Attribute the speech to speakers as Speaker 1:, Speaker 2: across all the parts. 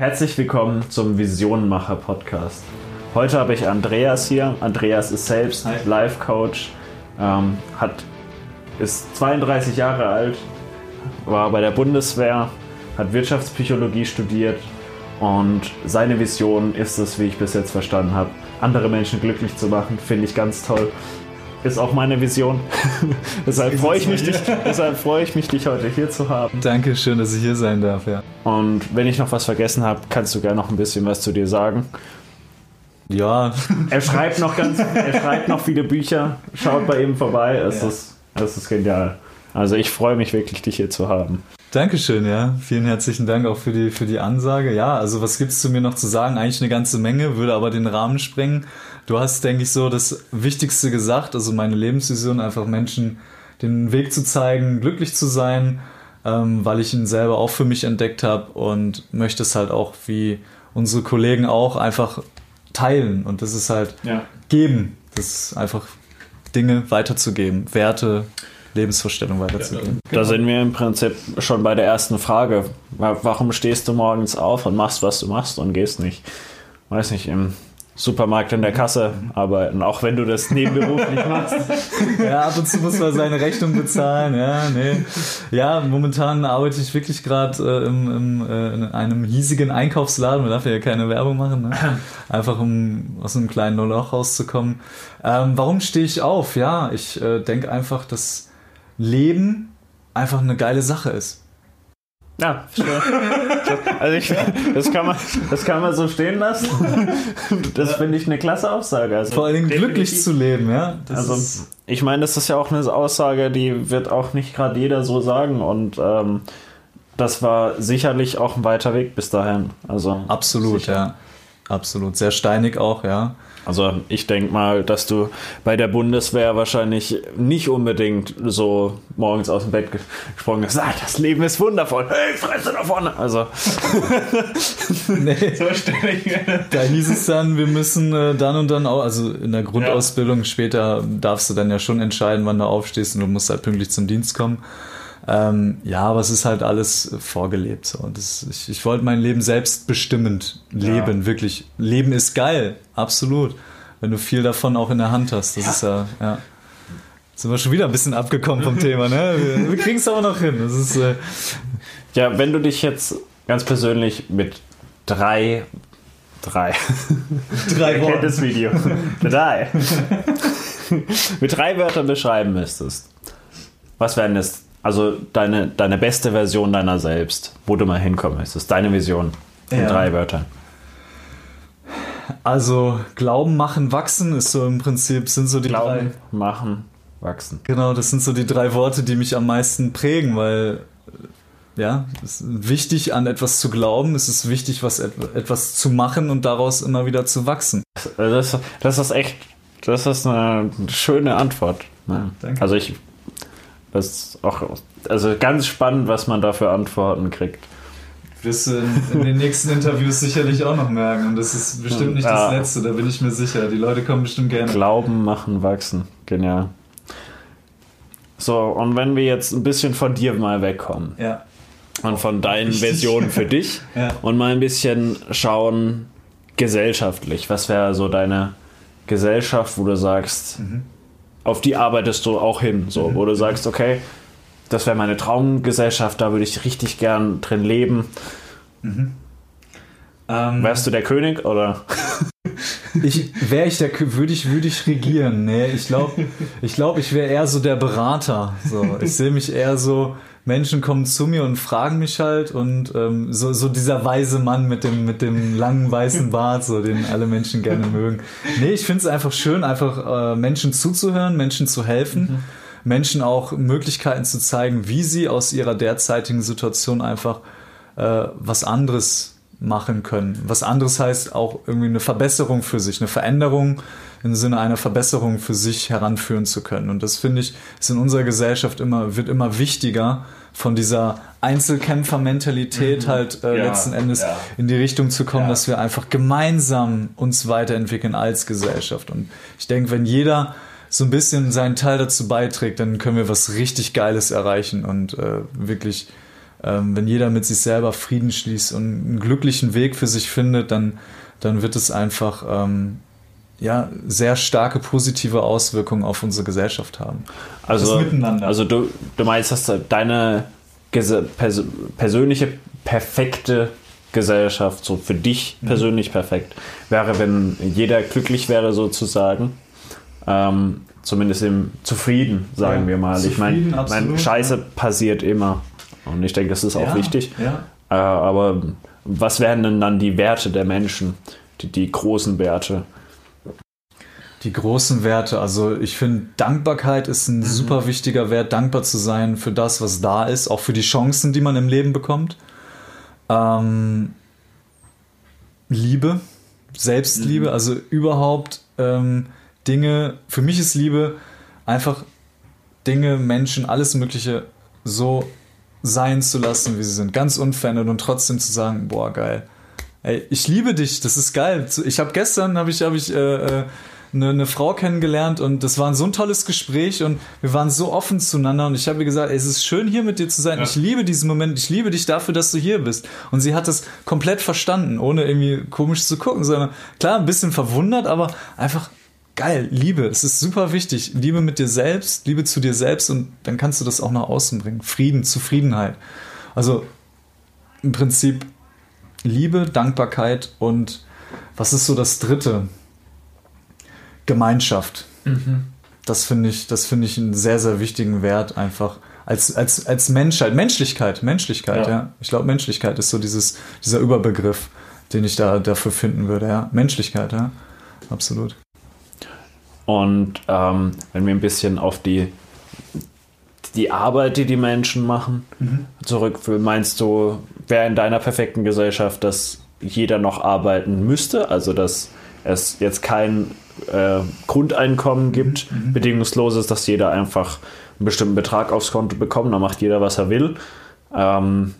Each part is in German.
Speaker 1: Herzlich willkommen zum Visionenmacher Podcast. Heute habe ich Andreas hier. Andreas ist selbst Life Coach, ähm, hat, ist 32 Jahre alt, war bei der Bundeswehr, hat Wirtschaftspsychologie studiert und seine Vision ist es, wie ich bis jetzt verstanden habe, andere Menschen glücklich zu machen. Finde ich ganz toll. Ist auch meine Vision. deshalb freue ich mich, dich, deshalb freue ich mich, dich heute hier zu haben.
Speaker 2: Danke, schön, dass ich hier sein darf, ja.
Speaker 1: Und wenn ich noch was vergessen habe, kannst du gerne noch ein bisschen was zu dir sagen.
Speaker 2: Ja.
Speaker 1: Er schreibt noch ganz, er schreibt noch viele Bücher. Schaut bei ihm vorbei. Es, ja. ist, es ist genial. Also ich freue mich wirklich, dich hier zu haben.
Speaker 2: Dankeschön, ja. Vielen herzlichen Dank auch für die, für die Ansage. Ja, also was gibt es zu mir noch zu sagen? Eigentlich eine ganze Menge, würde aber den Rahmen sprengen. Du hast, denke ich, so das Wichtigste gesagt, also meine Lebensvision, einfach Menschen den Weg zu zeigen, glücklich zu sein, ähm, weil ich ihn selber auch für mich entdeckt habe und möchte es halt auch wie unsere Kollegen auch einfach teilen. Und das ist halt ja. geben. Das ist einfach Dinge weiterzugeben, Werte, Lebensvorstellung weiterzugeben.
Speaker 1: Da sind wir im Prinzip schon bei der ersten Frage. Warum stehst du morgens auf und machst, was du machst und gehst nicht, weiß nicht, im Supermarkt in der Kasse arbeiten, auch wenn du das nebenberuflich machst.
Speaker 2: Ja, ab und zu muss man seine Rechnung bezahlen. Ja, nee. ja momentan arbeite ich wirklich gerade äh, äh, in einem hiesigen Einkaufsladen. Man darf ja keine Werbung machen. Ne? Einfach um aus einem kleinen Loch rauszukommen. Ähm, warum stehe ich auf? Ja, ich äh, denke einfach, dass Leben einfach eine geile Sache ist.
Speaker 1: Ja, also ich, das, kann man, das kann man so stehen lassen. Das finde ich eine klasse Aussage.
Speaker 2: Also Vor allem glücklich zu leben, ja.
Speaker 1: Das also ich meine, das ist ja auch eine Aussage, die wird auch nicht gerade jeder so sagen und ähm, das war sicherlich auch ein weiter Weg bis dahin. Also
Speaker 2: absolut, sicher. ja, absolut, sehr steinig auch, ja.
Speaker 1: Also ich denke mal, dass du bei der Bundeswehr wahrscheinlich nicht unbedingt so morgens aus dem Bett gesprungen bist. Ah, das Leben ist wundervoll. Hey, fresse da vorne. Also.
Speaker 2: nee. So stelle ich mir. Da hieß es dann, wir müssen äh, dann und dann auch, also in der Grundausbildung ja. später darfst du dann ja schon entscheiden, wann du aufstehst und du musst halt pünktlich zum Dienst kommen. Ähm, ja, aber es ist halt alles vorgelebt. So. Das, ich, ich wollte mein Leben selbstbestimmend leben, ja. wirklich. Leben ist geil, absolut. Wenn du viel davon auch in der Hand hast. Das ja. ist ja, ja. Jetzt sind wir schon wieder ein bisschen abgekommen vom Thema, ne? Wir, wir kriegen es aber noch hin. Das ist, äh
Speaker 1: ja, wenn du dich jetzt ganz persönlich mit drei Drei.
Speaker 2: Drei Worte.
Speaker 1: das Video. drei. Mit drei Wörtern beschreiben müsstest. Was wären das also deine, deine beste Version deiner selbst, wo du mal hinkommen möchtest. Deine Vision in ja. drei Wörtern.
Speaker 2: Also Glauben machen, wachsen ist so im Prinzip, sind so die
Speaker 1: Glauben, drei. machen, wachsen.
Speaker 2: Genau, das sind so die drei Worte, die mich am meisten prägen, weil ja, es ist wichtig an etwas zu glauben, es ist wichtig, was etwas zu machen und daraus immer wieder zu wachsen.
Speaker 1: Das, das ist echt, das ist eine schöne Antwort. Ja, also ich das ist auch also ganz spannend, was man da für Antworten kriegt.
Speaker 2: Wirst du in, in den nächsten Interviews sicherlich auch noch merken. Und das ist bestimmt nicht ja. das letzte, da bin ich mir sicher. Die Leute kommen bestimmt gerne.
Speaker 1: Glauben, machen, wachsen. Genial. So, und wenn wir jetzt ein bisschen von dir mal wegkommen.
Speaker 2: Ja.
Speaker 1: Und von deinen Richtig. Versionen für dich. ja. Und mal ein bisschen schauen, gesellschaftlich. Was wäre so deine Gesellschaft, wo du sagst, mhm auf die arbeitest du auch hin, so, wo du sagst, okay, das wäre meine Traumgesellschaft, da würde ich richtig gern drin leben. Mhm. Ähm, Wärst du der König oder?
Speaker 2: ich wäre ich der würde ich würde ich regieren. Nee, ich glaube, ich glaube, ich wäre eher so der Berater. So, ich sehe mich eher so Menschen kommen zu mir und fragen mich halt und ähm, so, so dieser weise Mann mit dem, mit dem langen weißen Bart, so den alle Menschen gerne mögen. Nee, ich finde es einfach schön, einfach äh, Menschen zuzuhören, Menschen zu helfen, mhm. Menschen auch Möglichkeiten zu zeigen, wie sie aus ihrer derzeitigen Situation einfach äh, was anderes machen können. Was anderes heißt auch irgendwie eine Verbesserung für sich, eine Veränderung im Sinne einer Verbesserung für sich heranführen zu können. Und das finde ich, ist in unserer Gesellschaft immer, wird immer wichtiger, von dieser Einzelkämpfermentalität mhm. halt äh, ja, letzten Endes ja. in die Richtung zu kommen, ja. dass wir einfach gemeinsam uns weiterentwickeln als Gesellschaft. Und ich denke, wenn jeder so ein bisschen seinen Teil dazu beiträgt, dann können wir was richtig Geiles erreichen und äh, wirklich ähm, wenn jeder mit sich selber Frieden schließt und einen glücklichen Weg für sich findet, dann, dann wird es einfach ähm, ja, sehr starke positive Auswirkungen auf unsere Gesellschaft haben.
Speaker 1: Also, also du, du meinst, dass deine pers persönliche perfekte Gesellschaft, so für dich mhm. persönlich perfekt, wäre, wenn jeder glücklich wäre sozusagen. Ähm, zumindest im Zufrieden, sagen ja, wir mal. Ich meine, mein Scheiße ja. passiert immer. Und ich denke, das ist auch ja, wichtig. Äh, aber was wären denn dann die Werte der Menschen? Die, die großen Werte?
Speaker 2: Die großen Werte, also ich finde, Dankbarkeit ist ein mhm. super wichtiger Wert, dankbar zu sein für das, was da ist, auch für die Chancen, die man im Leben bekommt. Ähm, Liebe, Selbstliebe, mhm. also überhaupt ähm, Dinge, für mich ist Liebe einfach Dinge, Menschen, alles Mögliche so sein zu lassen, wie sie sind, ganz unverändert und trotzdem zu sagen, boah, geil. Ey, ich liebe dich, das ist geil. Ich habe gestern, habe ich, hab ich äh, äh eine, eine Frau kennengelernt und das war so ein tolles Gespräch und wir waren so offen zueinander und ich habe ihr gesagt, es ist schön hier mit dir zu sein. Ja. Ich liebe diesen Moment, ich liebe dich dafür, dass du hier bist. Und sie hat das komplett verstanden, ohne irgendwie komisch zu gucken, sondern klar, ein bisschen verwundert, aber einfach geil, Liebe, es ist super wichtig. Liebe mit dir selbst, Liebe zu dir selbst und dann kannst du das auch nach außen bringen. Frieden, Zufriedenheit. Also im Prinzip Liebe, Dankbarkeit und was ist so das Dritte? Gemeinschaft. Mhm. Das finde ich, das finde ich einen sehr, sehr wichtigen Wert einfach. Als, als, als Menschheit, Menschlichkeit, Menschlichkeit, ja. ja. Ich glaube, Menschlichkeit ist so dieses, dieser Überbegriff, den ich da dafür finden würde, ja. Menschlichkeit, ja. Absolut.
Speaker 1: Und ähm, wenn wir ein bisschen auf die, die Arbeit, die die Menschen machen, mhm. zurück, meinst du, wäre in deiner perfekten Gesellschaft, dass jeder noch arbeiten müsste? Also, dass es jetzt kein äh, Grundeinkommen gibt, mhm. bedingungsloses, dass jeder einfach einen bestimmten Betrag aufs Konto bekommt, dann macht jeder, was er will. Ähm,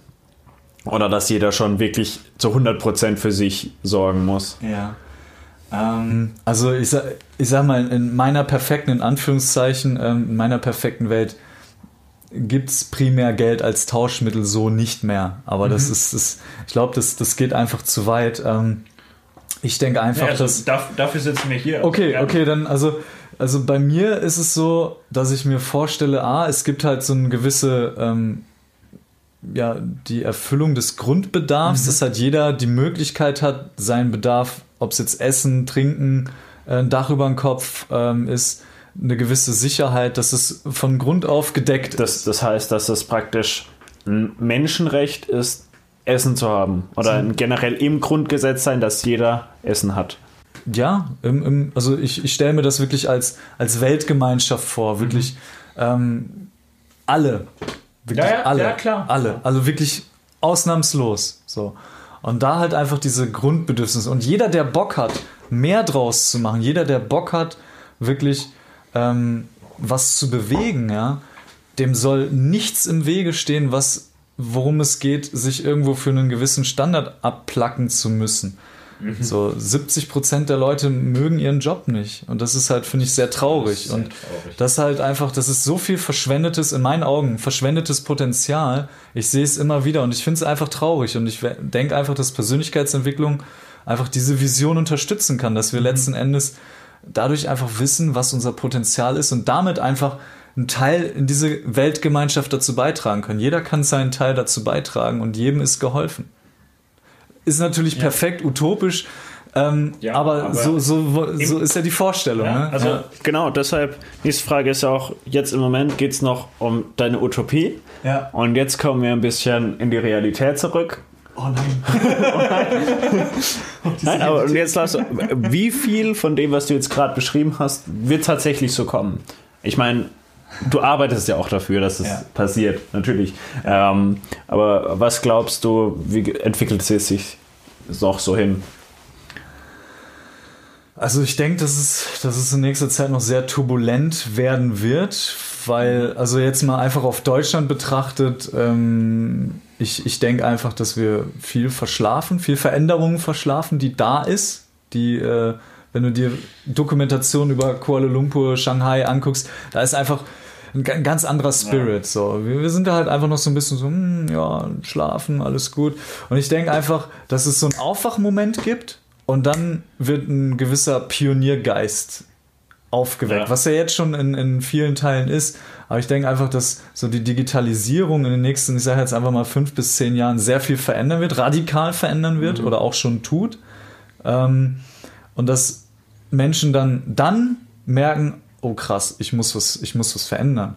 Speaker 1: oder dass jeder schon wirklich zu 100% für sich sorgen muss.
Speaker 2: Ja. Ähm, also ich sag, ich sag mal, in meiner perfekten, in Anführungszeichen, ähm, in meiner perfekten Welt gibt es primär Geld als Tauschmittel so nicht mehr. Aber mhm. das ist, das, ich glaube, das, das geht einfach zu weit. Ähm, ich denke einfach,
Speaker 1: ja, also
Speaker 2: dass.
Speaker 1: Dafür sitzen wir hier.
Speaker 2: Okay, ja. okay, dann, also, also bei mir ist es so, dass ich mir vorstelle, ah, es gibt halt so eine gewisse, ähm, ja, die Erfüllung des Grundbedarfs, mhm. dass halt jeder die Möglichkeit hat, seinen Bedarf, ob es jetzt Essen, Trinken, äh, ein Dach über dem Kopf ähm, ist, eine gewisse Sicherheit, dass es von Grund auf gedeckt
Speaker 1: das,
Speaker 2: ist.
Speaker 1: Das heißt, dass es praktisch ein Menschenrecht ist, Essen zu haben. Oder generell im Grundgesetz sein, dass jeder Essen hat.
Speaker 2: Ja, im, im, also ich, ich stelle mir das wirklich als, als Weltgemeinschaft vor. Wirklich mhm. ähm, alle. Wirklich ja, ja, alle. Ja, klar. Alle. Also wirklich ausnahmslos. So. Und da halt einfach diese Grundbedürfnisse. Und jeder, der Bock hat, mehr draus zu machen, jeder, der Bock hat, wirklich ähm, was zu bewegen, ja, dem soll nichts im Wege stehen, was worum es geht, sich irgendwo für einen gewissen Standard abplacken zu müssen. Mhm. So 70 Prozent der Leute mögen ihren Job nicht. Und das ist halt, finde ich, sehr traurig. Sehr und traurig. das halt einfach, das ist so viel verschwendetes, in meinen Augen, verschwendetes Potenzial. Ich sehe es immer wieder und ich finde es einfach traurig. Und ich denke einfach, dass Persönlichkeitsentwicklung einfach diese Vision unterstützen kann, dass wir mhm. letzten Endes dadurch einfach wissen, was unser Potenzial ist und damit einfach einen Teil in diese Weltgemeinschaft dazu beitragen können. Jeder kann seinen Teil dazu beitragen und jedem ist geholfen. Ist natürlich ja. perfekt utopisch, ähm, ja, aber, aber, so, so, so ist ja die Vorstellung. Ja, ne?
Speaker 1: Also ja. genau, deshalb, nächste Frage ist ja auch, jetzt im Moment geht es noch um deine Utopie. Ja. Und jetzt kommen wir ein bisschen in die Realität zurück. Oh nein. oh nein. nein, aber und jetzt lass, wie viel von dem, was du jetzt gerade beschrieben hast, wird tatsächlich so kommen? Ich meine, Du arbeitest ja auch dafür, dass es ja. passiert, natürlich. Ähm, aber was glaubst du, wie entwickelt es sich noch so hin?
Speaker 2: Also ich denke, dass es, dass es in nächster Zeit noch sehr turbulent werden wird, weil, also jetzt mal einfach auf Deutschland betrachtet, ähm, ich, ich denke einfach, dass wir viel verschlafen, viel Veränderungen verschlafen, die da ist, die, äh, wenn du dir Dokumentationen über Kuala Lumpur, Shanghai anguckst, da ist einfach ein ganz anderer Spirit. Ja. So. Wir, wir, sind da halt einfach noch so ein bisschen so, hm, ja, schlafen, alles gut. Und ich denke einfach, dass es so einen Aufwachmoment gibt und dann wird ein gewisser Pioniergeist aufgeweckt, ja. was ja jetzt schon in, in vielen Teilen ist. Aber ich denke einfach, dass so die Digitalisierung in den nächsten, ich sage jetzt einfach mal fünf bis zehn Jahren sehr viel verändern wird, radikal verändern wird mhm. oder auch schon tut. Ähm, und dass Menschen dann, dann merken, oh krass, ich muss was, ich muss was verändern.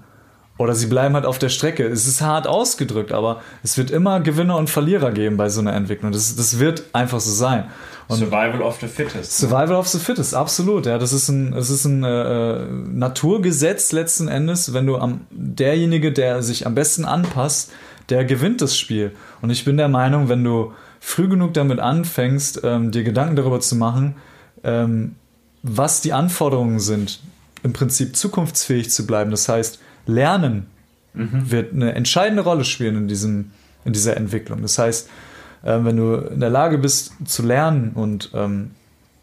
Speaker 2: Oder sie bleiben halt auf der Strecke. Es ist hart ausgedrückt, aber es wird immer Gewinner und Verlierer geben bei so einer Entwicklung. Das, das wird einfach so sein.
Speaker 1: Und Survival of the Fittest.
Speaker 2: Survival of the Fittest, absolut. Ja, das ist ein, das ist ein äh, Naturgesetz letzten Endes. Wenn du am derjenige, der sich am besten anpasst, der gewinnt das Spiel. Und ich bin der Meinung, wenn du früh genug damit anfängst, ähm, dir Gedanken darüber zu machen, ähm, was die Anforderungen sind, im Prinzip zukunftsfähig zu bleiben. Das heißt, Lernen mhm. wird eine entscheidende Rolle spielen in, diesem, in dieser Entwicklung. Das heißt, äh, wenn du in der Lage bist zu lernen und ähm,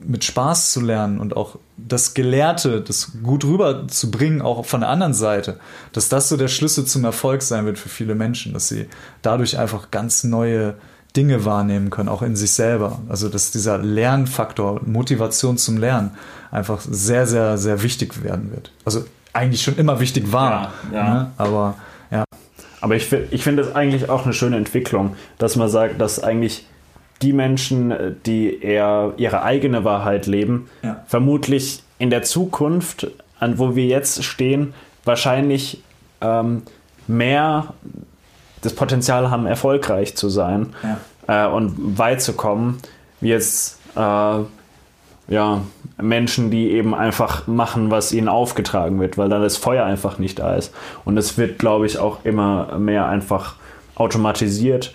Speaker 2: mit Spaß zu lernen und auch das Gelehrte, das gut rüberzubringen, auch von der anderen Seite, dass das so der Schlüssel zum Erfolg sein wird für viele Menschen, dass sie dadurch einfach ganz neue Dinge wahrnehmen können, auch in sich selber. Also dass dieser Lernfaktor, Motivation zum Lernen einfach sehr, sehr, sehr wichtig werden wird. Also eigentlich schon immer wichtig war. Ja, ja. Ne? Aber ja.
Speaker 1: Aber ich, ich finde es eigentlich auch eine schöne Entwicklung, dass man sagt, dass eigentlich die Menschen, die eher ihre eigene Wahrheit leben, ja. vermutlich in der Zukunft, an wo wir jetzt stehen, wahrscheinlich ähm, mehr das Potenzial haben, erfolgreich zu sein ja. äh, und weit zu kommen, wie jetzt äh, ja, Menschen, die eben einfach machen, was ihnen aufgetragen wird, weil dann das Feuer einfach nicht da ist. Und es wird, glaube ich, auch immer mehr einfach automatisiert.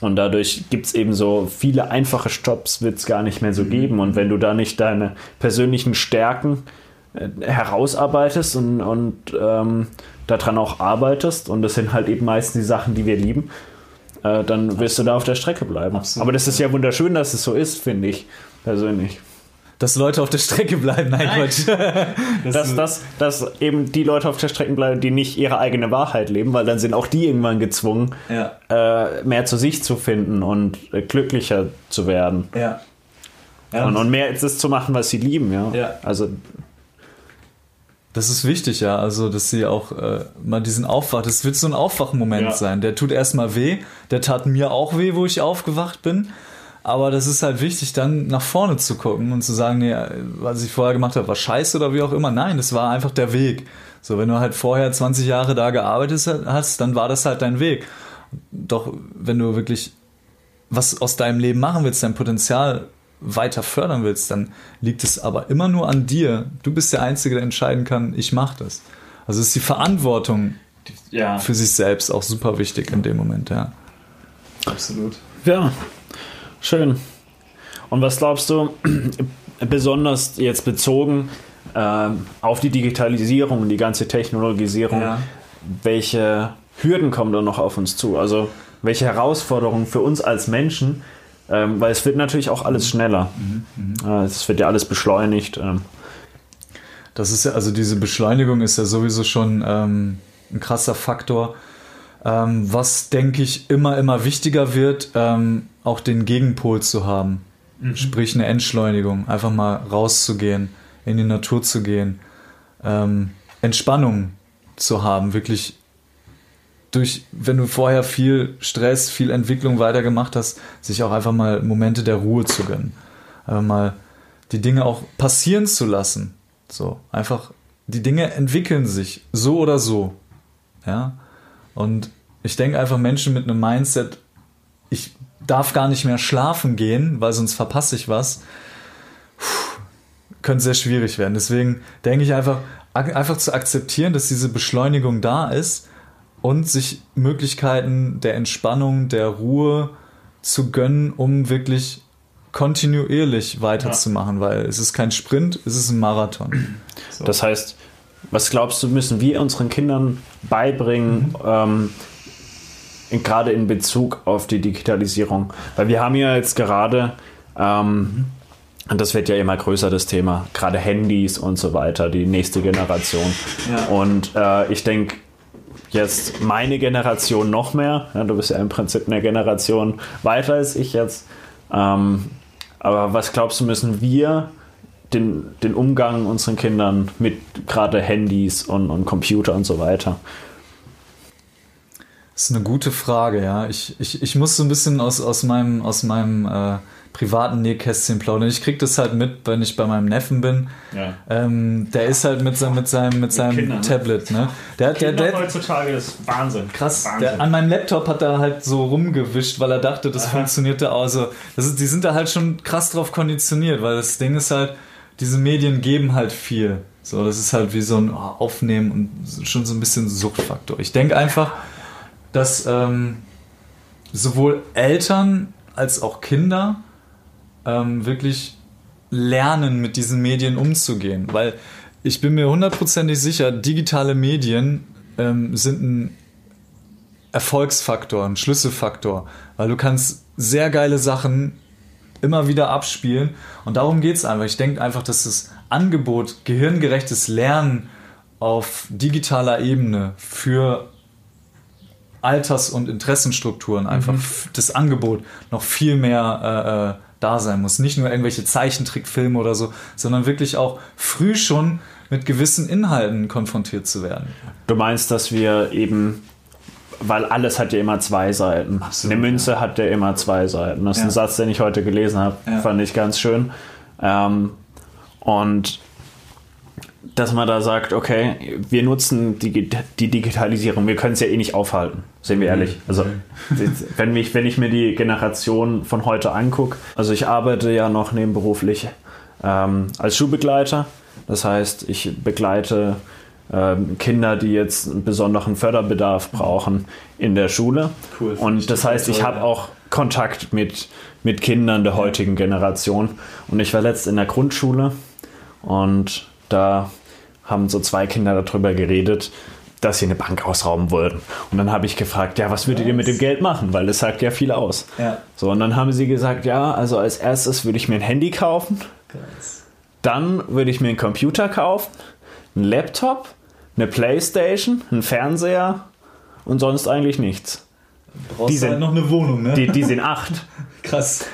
Speaker 1: Und dadurch gibt es eben so viele einfache Jobs, wird es gar nicht mehr so mhm. geben. Und wenn du da nicht deine persönlichen Stärken herausarbeitest und, und ähm, daran auch arbeitest, und das sind halt eben meistens die Sachen, die wir lieben, äh, dann wirst du da auf der Strecke bleiben. Absolut. Aber das ist ja wunderschön, dass es so ist, finde ich persönlich
Speaker 2: dass Leute auf der Strecke bleiben. Nein, Nein. Quatsch.
Speaker 1: dass, dass, dass eben die Leute auf der Strecke bleiben, die nicht ihre eigene Wahrheit leben, weil dann sind auch die irgendwann gezwungen, ja. äh, mehr zu sich zu finden und äh, glücklicher zu werden. Ja. ja. Und, und mehr das zu machen, was sie lieben, ja. ja. Also
Speaker 2: das ist wichtig, ja. Also, dass sie auch äh, mal diesen Aufwach, das wird so ein Aufwachmoment ja. sein. Der tut erstmal weh. Der tat mir auch weh, wo ich aufgewacht bin. Aber das ist halt wichtig, dann nach vorne zu gucken und zu sagen, nee, was ich vorher gemacht habe, war scheiße oder wie auch immer. Nein, das war einfach der Weg. So, wenn du halt vorher 20 Jahre da gearbeitet hast, dann war das halt dein Weg. Doch wenn du wirklich was aus deinem Leben machen willst, dein Potenzial weiter fördern willst, dann liegt es aber immer nur an dir. Du bist der Einzige, der entscheiden kann, ich mache das. Also ist die Verantwortung ja. für sich selbst auch super wichtig in dem Moment, ja.
Speaker 1: Absolut. Ja, Schön. Und was glaubst du, besonders jetzt bezogen äh, auf die Digitalisierung und die ganze Technologisierung, ja. welche Hürden kommen da noch auf uns zu? Also welche Herausforderungen für uns als Menschen? Ähm, weil es wird natürlich auch alles schneller. Mhm. Mhm. Äh, es wird ja alles beschleunigt. Ähm.
Speaker 2: Das ist ja, also diese Beschleunigung ist ja sowieso schon ähm, ein krasser Faktor. Ähm, was, denke ich, immer, immer wichtiger wird, ähm, auch den Gegenpol zu haben. Mhm. Sprich eine Entschleunigung, einfach mal rauszugehen, in die Natur zu gehen, ähm, Entspannung zu haben, wirklich durch, wenn du vorher viel Stress, viel Entwicklung weitergemacht hast, sich auch einfach mal Momente der Ruhe zu gönnen. Einfach mal die Dinge auch passieren zu lassen. So, einfach, die Dinge entwickeln sich, so oder so. Ja. Und ich denke einfach, Menschen mit einem Mindset, ich darf gar nicht mehr schlafen gehen, weil sonst verpasse ich was, könnte sehr schwierig werden. Deswegen denke ich einfach, einfach zu akzeptieren, dass diese Beschleunigung da ist und sich Möglichkeiten der Entspannung, der Ruhe zu gönnen, um wirklich kontinuierlich weiterzumachen, ja. weil es ist kein Sprint, es ist ein Marathon.
Speaker 1: So. Das heißt, was glaubst du, müssen wir unseren Kindern beibringen, mhm. ähm, gerade in Bezug auf die Digitalisierung. Weil wir haben ja jetzt gerade ähm, Und das wird ja immer größer, das Thema. Gerade Handys und so weiter, die nächste Generation.
Speaker 2: Ja.
Speaker 1: Und äh, ich denke, jetzt meine Generation noch mehr. Ja, du bist ja im Prinzip eine Generation weiter als ich jetzt. Ähm, aber was glaubst du, müssen wir den, den Umgang unseren Kindern mit gerade Handys und, und Computer und so weiter?
Speaker 2: Das ist eine gute Frage, ja. Ich, ich, ich muss so ein bisschen aus, aus meinem, aus meinem äh, privaten Nähkästchen plaudern. Ich kriege das halt mit, wenn ich bei meinem Neffen bin.
Speaker 1: Ja.
Speaker 2: Ähm, der ist halt mit seinem, mit seinem, mit seinem
Speaker 1: Kindern, ne?
Speaker 2: Tablet, ne? Der, der, der,
Speaker 1: heutzutage ist Wahnsinn.
Speaker 2: Krass,
Speaker 1: Wahnsinn.
Speaker 2: der, an meinem Laptop hat er halt so rumgewischt, weil er dachte, das
Speaker 1: Aha.
Speaker 2: funktionierte auch. Also, das ist, die sind da halt schon krass drauf konditioniert, weil das Ding ist halt, diese Medien geben halt viel. So, das ist halt wie so ein Aufnehmen und schon so ein bisschen Suchtfaktor. Ich denke einfach, dass ähm, sowohl Eltern als auch Kinder ähm, wirklich lernen, mit diesen Medien umzugehen. Weil ich bin mir hundertprozentig sicher, digitale Medien ähm, sind ein Erfolgsfaktor, ein Schlüsselfaktor. Weil du kannst sehr geile Sachen immer wieder abspielen. Und darum geht es einfach. Ich denke einfach, dass das Angebot gehirngerechtes Lernen auf digitaler Ebene für Alters- und Interessenstrukturen einfach f- das Angebot noch viel mehr äh, äh, da sein muss. Nicht nur irgendwelche Zeichentrickfilme oder so, sondern wirklich auch früh schon mit gewissen Inhalten konfrontiert zu werden.
Speaker 1: Du meinst, dass wir eben, weil alles hat ja immer zwei Seiten.
Speaker 2: Absolut,
Speaker 1: Eine Münze hat ja immer zwei Seiten. Das ist ein
Speaker 2: Ja.
Speaker 1: Satz, den ich heute gelesen habe,
Speaker 2: Ja.
Speaker 1: fand ich ganz schön. Ähm, und dass man da sagt, okay, wir nutzen die, die Digitalisierung, wir können es ja eh nicht aufhalten, sehen wir ehrlich. Also wenn, mich, wenn ich mir die Generation von heute angucke, also ich arbeite ja noch nebenberuflich ähm, als Schulbegleiter. Das heißt, ich begleite ähm, Kinder, die jetzt einen besonderen Förderbedarf brauchen in der Schule.
Speaker 2: Cool,
Speaker 1: Und das heißt, ich habe auch Kontakt mit, mit Kindern der heutigen Generation. Und ich war letzt in der Grundschule und da haben so zwei Kinder darüber geredet, dass sie eine Bank ausrauben wollten. Und dann habe ich gefragt, ja, was würdet ihr mit dem Geld machen? Weil das sagt ja viel aus.
Speaker 2: Ja.
Speaker 1: So, und dann haben sie gesagt, ja, also als erstes würde ich mir ein Handy kaufen, dann würde ich mir einen Computer kaufen, einen Laptop, eine Playstation, einen Fernseher und sonst eigentlich nichts.
Speaker 2: Brauchst
Speaker 1: Die
Speaker 2: du
Speaker 1: sind-
Speaker 2: halt noch eine Wohnung, ne?
Speaker 1: Die, die sind acht.
Speaker 2: Krass.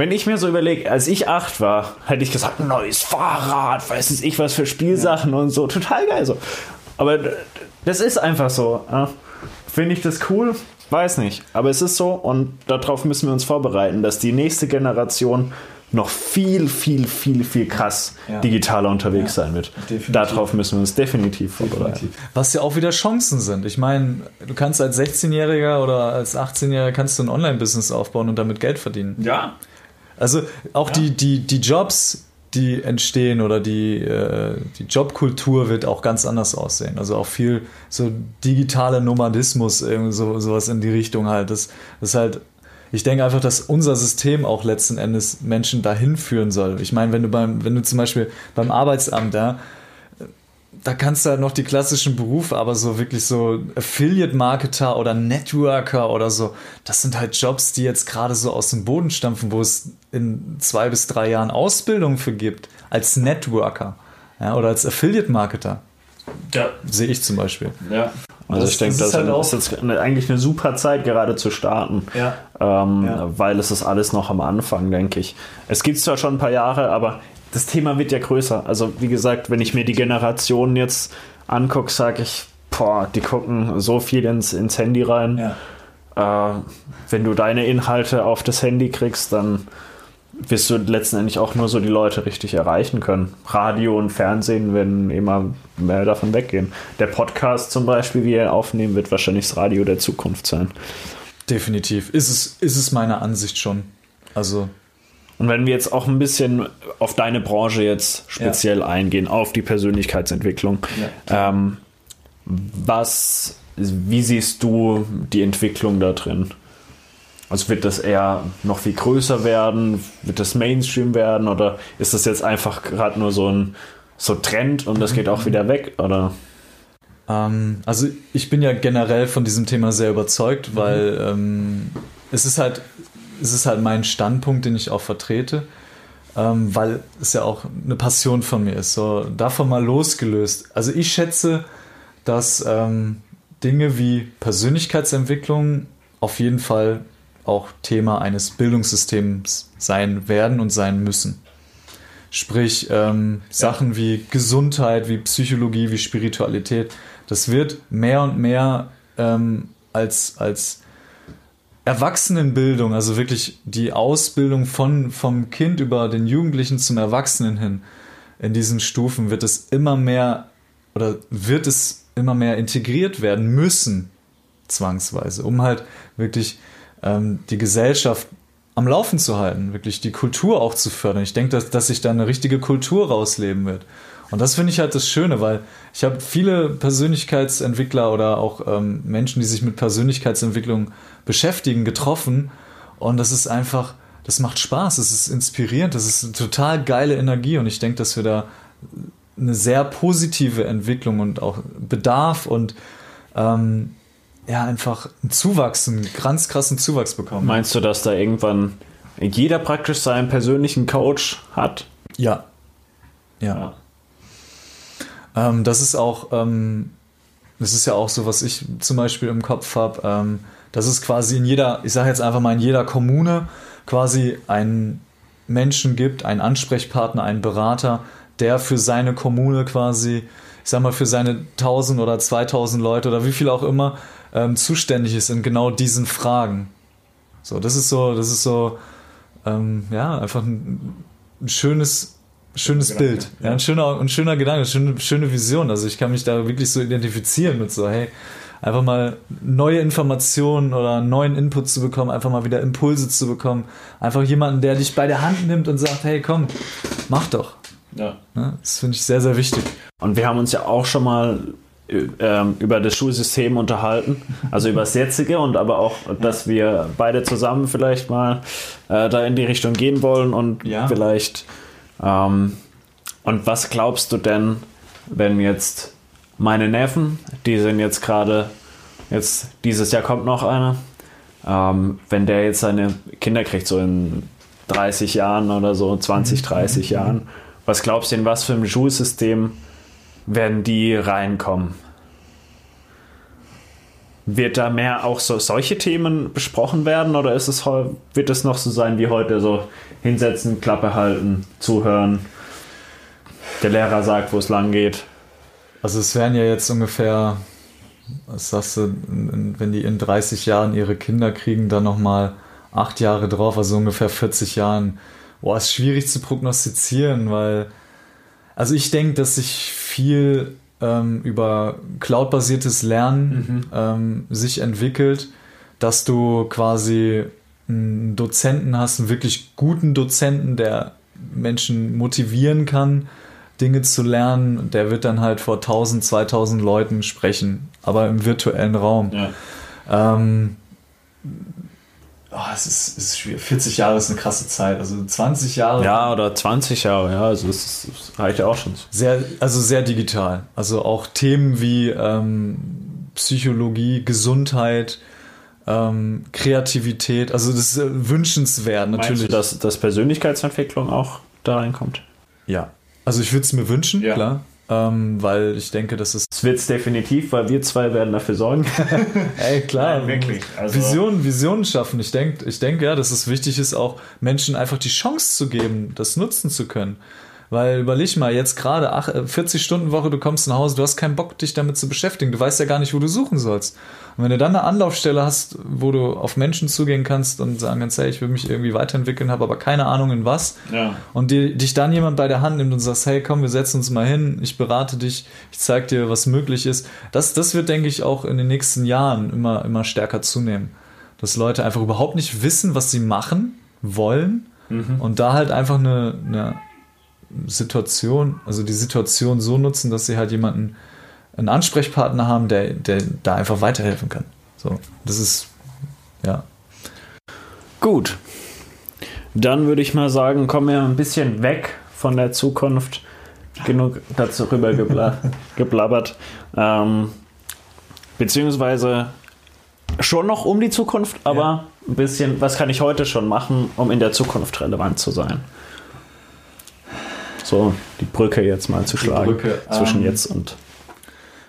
Speaker 1: Wenn ich mir so überlege, als ich acht war, hätte ich gesagt, neues Fahrrad, weiß es ich was für Spielsachen und so, total geil so. Aber das ist einfach so. ja. Finde ich das cool? Weiß nicht. Aber es ist so und darauf müssen wir uns vorbereiten, dass die nächste Generation noch viel, viel, viel, viel krass
Speaker 2: Ja.
Speaker 1: digitaler unterwegs
Speaker 2: Ja,
Speaker 1: sein wird.
Speaker 2: definitiv.
Speaker 1: Darauf müssen wir uns definitiv vorbereiten.
Speaker 2: Was ja auch wieder Chancen sind. Ich meine, du kannst als 16-Jähriger oder als 18-Jähriger kannst du ein Online-Business aufbauen und damit Geld verdienen.
Speaker 1: Ja.
Speaker 2: Also auch die, die, die Jobs, die entstehen oder die, äh, die Jobkultur wird auch ganz anders aussehen. Also auch viel so digitaler Nomadismus, irgendwie so, sowas in die Richtung halt. Das, das ist halt, ich denke einfach, dass unser System auch letzten Endes Menschen dahin führen soll. Ich meine, wenn du beim, wenn du zum Beispiel beim Arbeitsamt, ja, da kannst du halt noch die klassischen Berufe, aber so wirklich so Affiliate-Marketer oder Networker oder so, das sind halt Jobs, die jetzt gerade so aus dem Boden stampfen, wo es in zwei bis drei Jahren Ausbildung für gibt, als Networker ja, oder als Affiliate-Marketer,
Speaker 1: Ja.
Speaker 2: sehe ich zum Beispiel.
Speaker 1: ja. Also
Speaker 2: Das-
Speaker 1: ich denke,
Speaker 2: das
Speaker 1: das,
Speaker 2: ist halt
Speaker 1: ist
Speaker 2: auch-
Speaker 1: jetzt eigentlich eine super Zeit, gerade zu starten.
Speaker 2: Ja.
Speaker 1: ähm,
Speaker 2: Ja.
Speaker 1: weil es ist alles noch am Anfang, denke ich. Es gibt zwar schon ein paar Jahre, aber das Thema wird ja größer. Also wie gesagt, wenn ich mir die Generationen jetzt angucke, sage ich, boah, die gucken so viel ins, ins Handy rein.
Speaker 2: Ja.
Speaker 1: Äh, wenn du deine Inhalte auf das Handy kriegst, dann wirst du letztendlich auch nur so die Leute richtig erreichen können. Radio und Fernsehen werden immer mehr davon weggehen. Der Podcast zum Beispiel, wie er aufnehmen, wird wahrscheinlich das Radio der Zukunft sein.
Speaker 2: Definitiv. Ist es, ist es meiner Ansicht schon. Also,
Speaker 1: Und wenn wir jetzt auch ein bisschen auf deine Branche jetzt speziell eingehen, auf die Persönlichkeitsentwicklung, ähm, was, wie siehst du die Entwicklung da drin? Also wird das eher noch viel größer werden? Wird das Mainstream werden? Oder ist das jetzt einfach gerade nur so ein so Trend und das geht auch wieder weg? Oder?
Speaker 2: Ähm, also ich bin ja generell von diesem Thema sehr überzeugt, weil ähm, es ist halt, es ist halt mein Standpunkt, den ich auch vertrete. ähm, weil es ja auch eine Passion von mir ist. So davon mal losgelöst. Also ich schätze, dass ähm, Dinge wie Persönlichkeitsentwicklung auf jeden Fall auch Thema eines Bildungssystems sein werden und sein müssen. Sprich, ähm, Sachen wie Gesundheit, wie Psychologie, wie Spiritualität, das wird mehr und mehr ähm, als, als Erwachsenenbildung, also wirklich die Ausbildung von, vom Kind über den Jugendlichen zum Erwachsenen hin, in diesen Stufen wird es immer mehr oder wird es immer mehr integriert werden müssen, zwangsweise, um halt wirklich ähm, die Gesellschaft am Laufen zu halten, wirklich die Kultur auch zu fördern. Ich denke, dass, dass sich da eine richtige Kultur rausleben wird. Und das finde ich halt das Schöne, weil ich habe viele Persönlichkeitsentwickler oder auch ähm, Menschen, die sich mit Persönlichkeitsentwicklung beschäftigen, getroffen. Und das ist einfach, das macht Spaß, es ist inspirierend, das ist eine total geile Energie. Und ich denke, dass wir da eine sehr positive Entwicklung und auch Bedarf und ähm, ja, einfach einen Zuwachs, einen ganz krassen Zuwachs bekommen.
Speaker 1: Meinst du, dass da irgendwann jeder praktisch seinen persönlichen Coach hat?
Speaker 2: Ja. Ja. ja. Ähm, das ist auch, ähm, das ist ja auch so, was ich zum Beispiel im Kopf habe. Ähm, dass es quasi in jeder, ich sage jetzt einfach mal in jeder Kommune quasi einen Menschen gibt, einen Ansprechpartner, einen Berater, der für seine Kommune quasi, ich sag mal, für seine 1000 oder 2000 Leute oder wie viel auch immer ähm, zuständig ist in genau diesen Fragen. So, das ist so, das ist so, ähm, ja, einfach ein, ein schönes schönes Gedanke, Bild. Ja. ein, schöner, ein schöner Gedanke, eine schöne, schöne Vision. Also ich kann mich da wirklich so identifizieren mit so, hey, einfach mal neue Informationen oder neuen Input zu bekommen, einfach mal wieder Impulse zu bekommen. Einfach jemanden, der dich bei der Hand nimmt und sagt, hey, komm, mach doch. Ja. ja das finde ich sehr, sehr wichtig.
Speaker 1: Und wir haben uns ja auch schon mal ähm, über das Schulsystem unterhalten, also über das jetzige und aber auch, dass wir beide zusammen vielleicht mal äh, da in die Richtung gehen wollen und ja. vielleicht ähm, und was glaubst du denn, wenn jetzt meine Neffen, die sind jetzt gerade, jetzt dieses Jahr kommt noch einer, ähm, wenn der jetzt seine Kinder kriegt, so in 30 Jahren oder so, 20, 30 mhm. Jahren, was glaubst du, in was für ein Schulsystem werden die reinkommen? Wird da mehr auch so solche Themen besprochen werden oder ist es, wird es noch so sein wie heute, so hinsetzen, Klappe halten, zuhören, der Lehrer sagt, wo es lang geht?
Speaker 2: Also es wären ja jetzt ungefähr, was sagst du, wenn die in 30 Jahren ihre Kinder kriegen, dann nochmal acht Jahre drauf, also ungefähr 40 Jahren. Boah, ist schwierig zu prognostizieren, weil, also ich denke, dass sich viel ähm, über cloud-basiertes Lernen mhm. ähm, sich entwickelt, dass du quasi einen Dozenten hast, einen wirklich guten Dozenten, der Menschen motivieren kann, Dinge zu lernen. Der wird dann halt vor 1000, 2000 Leuten sprechen, aber im virtuellen Raum. Ja. Ähm, oh, es, ist, es ist schwierig. 40 Jahre ist eine krasse Zeit. Also 20 Jahre.
Speaker 1: Ja, oder 20 Jahre, ja. Also es reicht ja auch schon.
Speaker 2: Sehr, also sehr digital. Also auch Themen wie ähm, Psychologie, Gesundheit, ähm, Kreativität. Also das ist äh, wünschenswert natürlich. Meinst
Speaker 1: du, dass, dass Persönlichkeitsentwicklung auch da reinkommt?
Speaker 2: Ja. Also ich würde es mir wünschen, ja. klar. Ähm, weil ich denke, dass es.
Speaker 1: Es wird es definitiv, weil wir zwei werden dafür sorgen.
Speaker 2: Ey, klar. Nein, wirklich. Also Visionen, Visionen schaffen. Ich denke, ich denk, ja, dass es wichtig ist, auch Menschen einfach die Chance zu geben, das nutzen zu können. Weil überleg mal, jetzt gerade 40 Stunden Woche, du kommst nach Hause, du hast keinen Bock, dich damit zu beschäftigen. Du weißt ja gar nicht, wo du suchen sollst. Und wenn du dann eine Anlaufstelle hast, wo du auf Menschen zugehen kannst und sagen kannst, hey, ich will mich irgendwie weiterentwickeln, habe aber keine Ahnung in was. Ja. Und die, dich dann jemand bei der Hand nimmt und sagst, hey, komm, wir setzen uns mal hin, ich berate dich, ich zeige dir, was möglich ist. Das, das wird, denke ich, auch in den nächsten Jahren immer, immer stärker zunehmen. Dass Leute einfach überhaupt nicht wissen, was sie machen wollen mhm. und da halt einfach eine, eine Situation, also die Situation so nutzen, dass sie halt jemanden, einen Ansprechpartner haben, der, der da einfach weiterhelfen kann. So, das ist, ja.
Speaker 1: Gut. Dann würde ich mal sagen, kommen wir ein bisschen weg von der Zukunft. Genug dazu rüber gebla geblabbert. Ähm, beziehungsweise schon noch um die Zukunft, aber ja. ein bisschen, was kann ich heute schon machen, um in der Zukunft relevant zu sein? So die Brücke jetzt mal zu schlagen
Speaker 2: Brücke,
Speaker 1: zwischen
Speaker 2: ähm,
Speaker 1: jetzt und.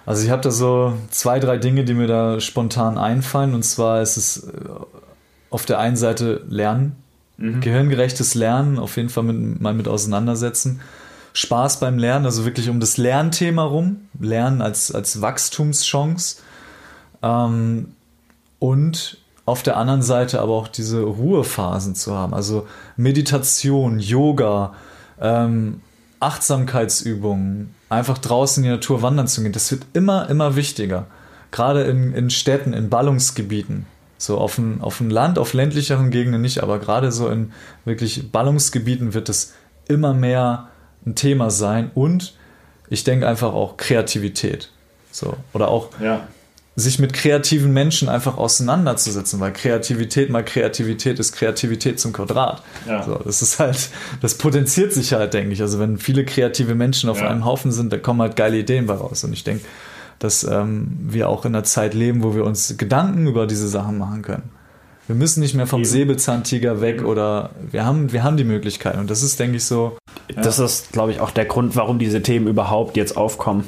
Speaker 2: Also ich habe da so zwei, drei Dinge, die mir da spontan einfallen. Und zwar ist es äh, auf der einen Seite Lernen, gehirngerechtes Lernen, auf jeden Fall mit, mal mit auseinandersetzen. Spaß beim Lernen, also wirklich um das Lernthema rum. Lernen als, als Wachstumschance. Ähm, und auf der anderen Seite aber auch diese Ruhephasen zu haben. Also Meditation, Yoga, ähm, Achtsamkeitsübungen, einfach draußen in die Natur wandern zu gehen. Das wird immer, immer wichtiger. Gerade in, in Städten, in Ballungsgebieten. So auf dem, auf dem Land, auf ländlicheren Gegenden nicht, aber gerade so in wirklich Ballungsgebieten wird es immer mehr ein Thema sein. Und ich denke einfach auch Kreativität. So. Oder auch
Speaker 1: Ja.
Speaker 2: Sich mit kreativen Menschen einfach auseinanderzusetzen, weil Kreativität mal Kreativität ist Kreativität zum Quadrat.
Speaker 1: Ja.
Speaker 2: So, das ist halt, das potenziert sich halt, denke ich. Also wenn viele kreative Menschen auf
Speaker 1: Ja.
Speaker 2: einem Haufen sind, da kommen halt geile Ideen bei raus. Und ich denke, dass ähm, wir auch in einer Zeit leben, wo wir uns Gedanken über diese Sachen machen können. Wir müssen nicht mehr vom. Säbelzahntiger weg oder wir haben, wir haben die Möglichkeit. Und das ist, denke ich, so.
Speaker 1: Das ist, glaube ich, auch der Grund, warum diese Themen überhaupt jetzt aufkommen.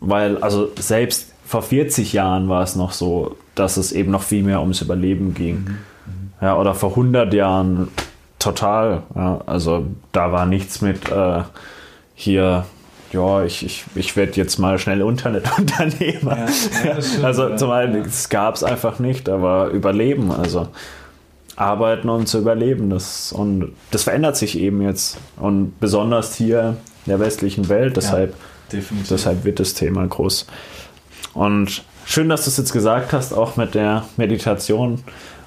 Speaker 1: Weil, also selbst vor 40 Jahren war es noch so, dass es eben noch viel mehr ums Überleben ging. Ja, oder vor 100 Jahren total. Ja, also da war nichts mit äh, hier, ja, ich, ich, ich werde jetzt mal schnell Internetunternehmer. also zum einen, das gab es einfach nicht, aber Überleben, also arbeiten und zu überleben. Das, und das verändert sich eben jetzt. Und besonders hier in der westlichen Welt, deshalb, deshalb wird das Thema groß. Und schön, dass du es jetzt gesagt hast, auch mit der Meditation,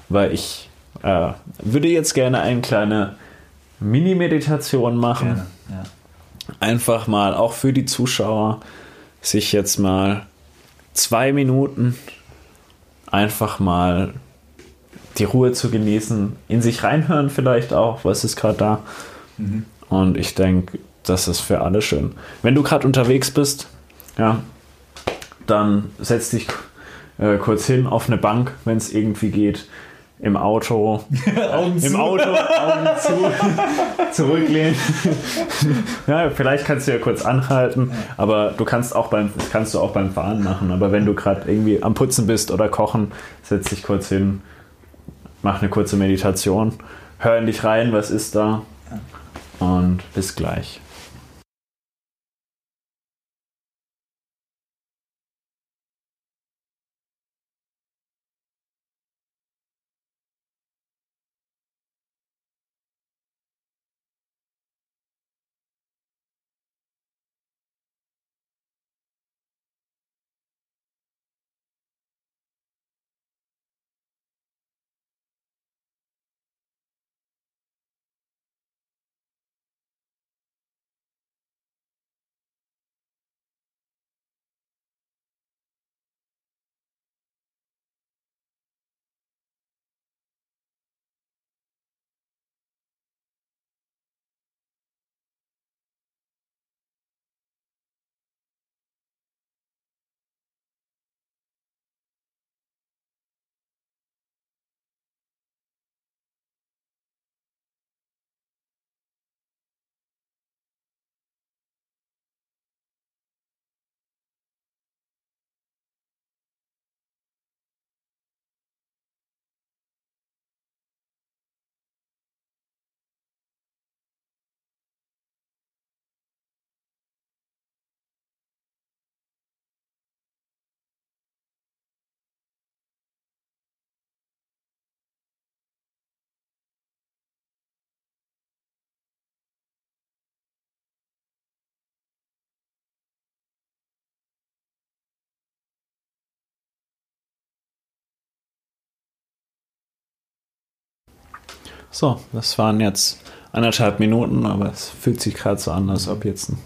Speaker 1: weil ich äh, würde jetzt gerne eine kleine Mini-Meditation machen
Speaker 2: Gerne, ja.
Speaker 1: einfach mal auch für die Zuschauer sich jetzt mal zwei Minuten einfach mal die Ruhe zu genießen, in sich reinhören vielleicht auch, was ist gerade da. Und ich denke, das ist für alle schön. Wenn du gerade unterwegs bist, ja, dann setz dich äh, kurz hin auf eine Bank, wenn es irgendwie geht. Im Auto,
Speaker 2: Augen
Speaker 1: im
Speaker 2: zu.
Speaker 1: Auto, Augen zu, zurücklehnen. ja, vielleicht kannst du ja kurz anhalten, aber du kannst auch beim, das kannst du auch beim Fahren machen. Aber wenn du gerade irgendwie am Putzen bist oder kochen, setz dich kurz hin, mach eine kurze Meditation, hör in dich rein, was ist da und bis gleich. So, das waren jetzt anderthalb Minuten, aber es fühlt sich gerade so an, als ob jetzt ein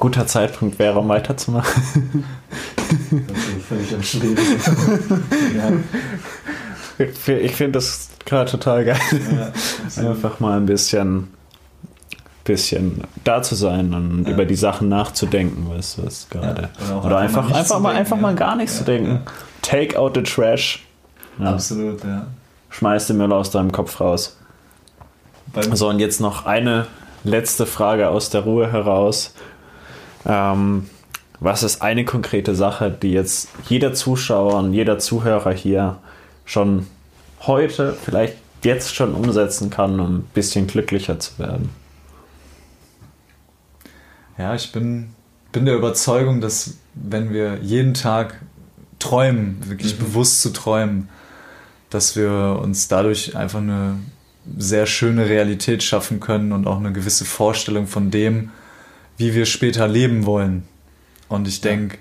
Speaker 1: guter Zeitpunkt wäre, um weiterzumachen.
Speaker 2: völlig am Schweben. ja,
Speaker 1: Ich fi- Ich finde das gerade total geil.
Speaker 2: ja,
Speaker 1: Einfach mal ein bisschen, bisschen da zu sein und
Speaker 2: Ja.
Speaker 1: über die Sachen nachzudenken, was, was gerade.
Speaker 2: Ja, oder
Speaker 1: Oder
Speaker 2: einfach mal
Speaker 1: einfach, mal,
Speaker 2: denken,
Speaker 1: einfach mal gar nichts zu denken. Take out the trash.
Speaker 2: Absolut, ja.
Speaker 1: Schmeiß den Müll aus deinem Kopf raus. So, und jetzt noch eine letzte Frage aus der Ruhe heraus. Ähm, was ist eine konkrete Sache, die jetzt jeder Zuschauer und jeder Zuhörer hier schon heute, vielleicht jetzt schon umsetzen kann, um ein bisschen glücklicher zu werden?
Speaker 2: Ja, ich bin, bin der Überzeugung, dass wenn wir jeden Tag träumen, wirklich mhm. bewusst zu träumen, dass wir uns dadurch einfach eine sehr schöne Realität schaffen können und auch eine gewisse Vorstellung von dem, wie wir später leben wollen. Und ich denke,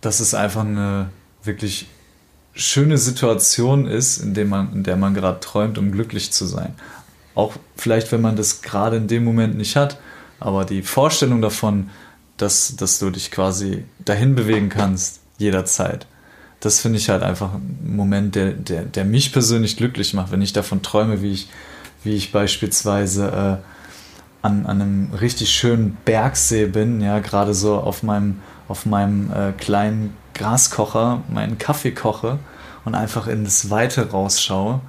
Speaker 2: dass es einfach eine wirklich schöne Situation ist, in, dem man, in der man gerade träumt, um glücklich zu sein. Auch vielleicht, wenn man das gerade in dem Moment nicht hat, aber die Vorstellung davon, dass, dass du dich quasi dahin bewegen kannst, jederzeit, das finde ich halt einfach ein Moment, der, der, der mich persönlich glücklich macht, wenn ich davon träume, wie ich, wie ich beispielsweise äh, an, an einem richtig schönen Bergsee bin, ja, gerade so auf meinem, auf meinem äh, kleinen Graskocher, meinen Kaffee koche und einfach in das Weite rausschaue,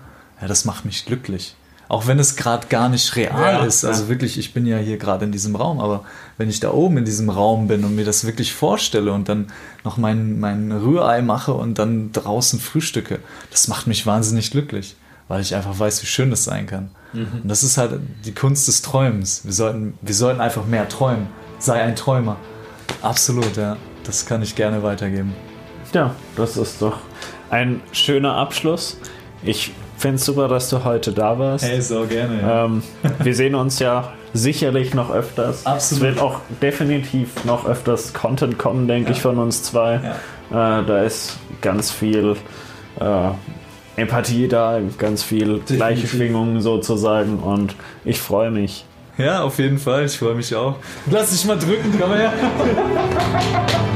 Speaker 2: ja, das macht mich glücklich. Auch wenn es gerade gar nicht real ja, ist. Also ja. wirklich, ich bin ja hier gerade in diesem Raum, aber wenn ich da oben in diesem Raum bin und mir das wirklich vorstelle und dann noch mein, mein Rührei mache und dann draußen frühstücke, das macht mich wahnsinnig glücklich, weil ich einfach weiß, wie schön das sein kann. Mhm. Und das ist halt die Kunst des Träumens. Wir sollten, wir sollten einfach mehr träumen. Sei ein Träumer. Absolut, ja. Das kann ich gerne weitergeben.
Speaker 1: Ja, das ist doch ein schöner Abschluss. Ich finde es super, dass du heute da warst.
Speaker 2: Hey, so gerne. Ja.
Speaker 1: Ähm, wir sehen uns ja sicherlich noch öfters.
Speaker 2: Absolut.
Speaker 1: Es wird auch definitiv noch öfters Content kommen, denke ja. ich, von uns zwei. Ja. Äh, da ist ganz viel äh, Empathie da, ganz viel definitiv. gleiche Schwingungen sozusagen und ich freue mich.
Speaker 2: Ja, auf jeden Fall. Ich freue mich auch. Lass dich mal drücken, komm her.